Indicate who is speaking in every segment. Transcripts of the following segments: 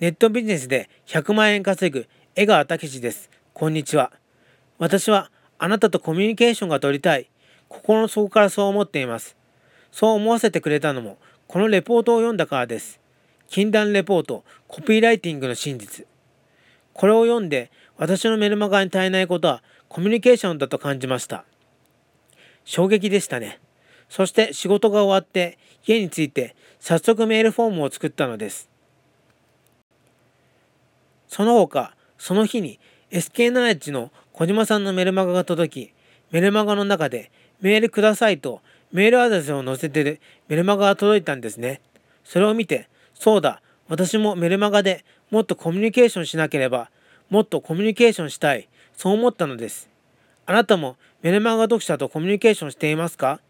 Speaker 1: ネットビジネスで100万円稼ぐ江川武史です。こんにちは。私はあなたとコミュニケーションが取りたい。心の底からそう思っています。そう思わせてくれたのも、このレポートを読んだからです。禁断レポート、コピーライティングの真実。これを読んで、私のメルマガに足りないことはコミュニケーションだと感じました。衝撃でしたね。そして仕事が終わって家に着いて早速メールフォームを作ったのです。その他、その日に SK ナレッジの小島さんのメルマガが届き、メルマガの中でメールくださいとメールアドレスを載せてるメルマガが届いたんですね。それを見て、そうだ、私もメルマガでもっとコミュニケーションしなければ、もっとコミュニケーションしたい、そう思ったのです。あなたもメルマガ読者とコミュニケーションしていますか？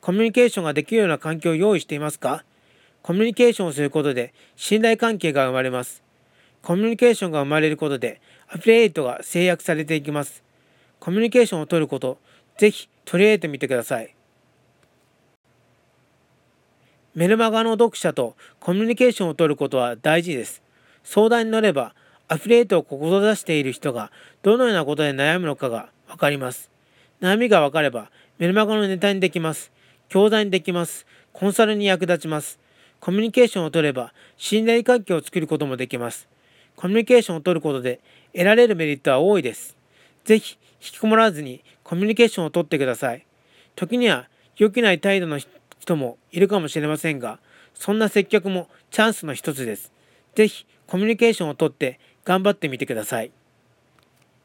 Speaker 1: コミュニケーションができるような環境を用意していますか？コミュニケーションをすることで信頼関係が生まれます。コミュニケーションが生まれることでアフィリエイトが制約されていきます。コミュニケーションを取ること、ぜひ取り入れてみてください。メルマガの読者とコミュニケーションを取ることは大事です。相談に乗れば、アフィリエイトを志している人がどのようなことで悩むのかがわかります。悩みがわかれば、メルマガのネタにできます。教材にできます。コンサルに役立ちます。コミュニケーションを取れば、信頼関係を作ることもできます。コミュニケーションを取ることで得られるメリットは多いです。ぜひ引きこもらずにコミュニケーションを取ってください。時には良きない態度の人もいるかもしれませんが、そんな接客もチャンスの一つです。ぜひコミュニケーションをとって頑張ってみてください。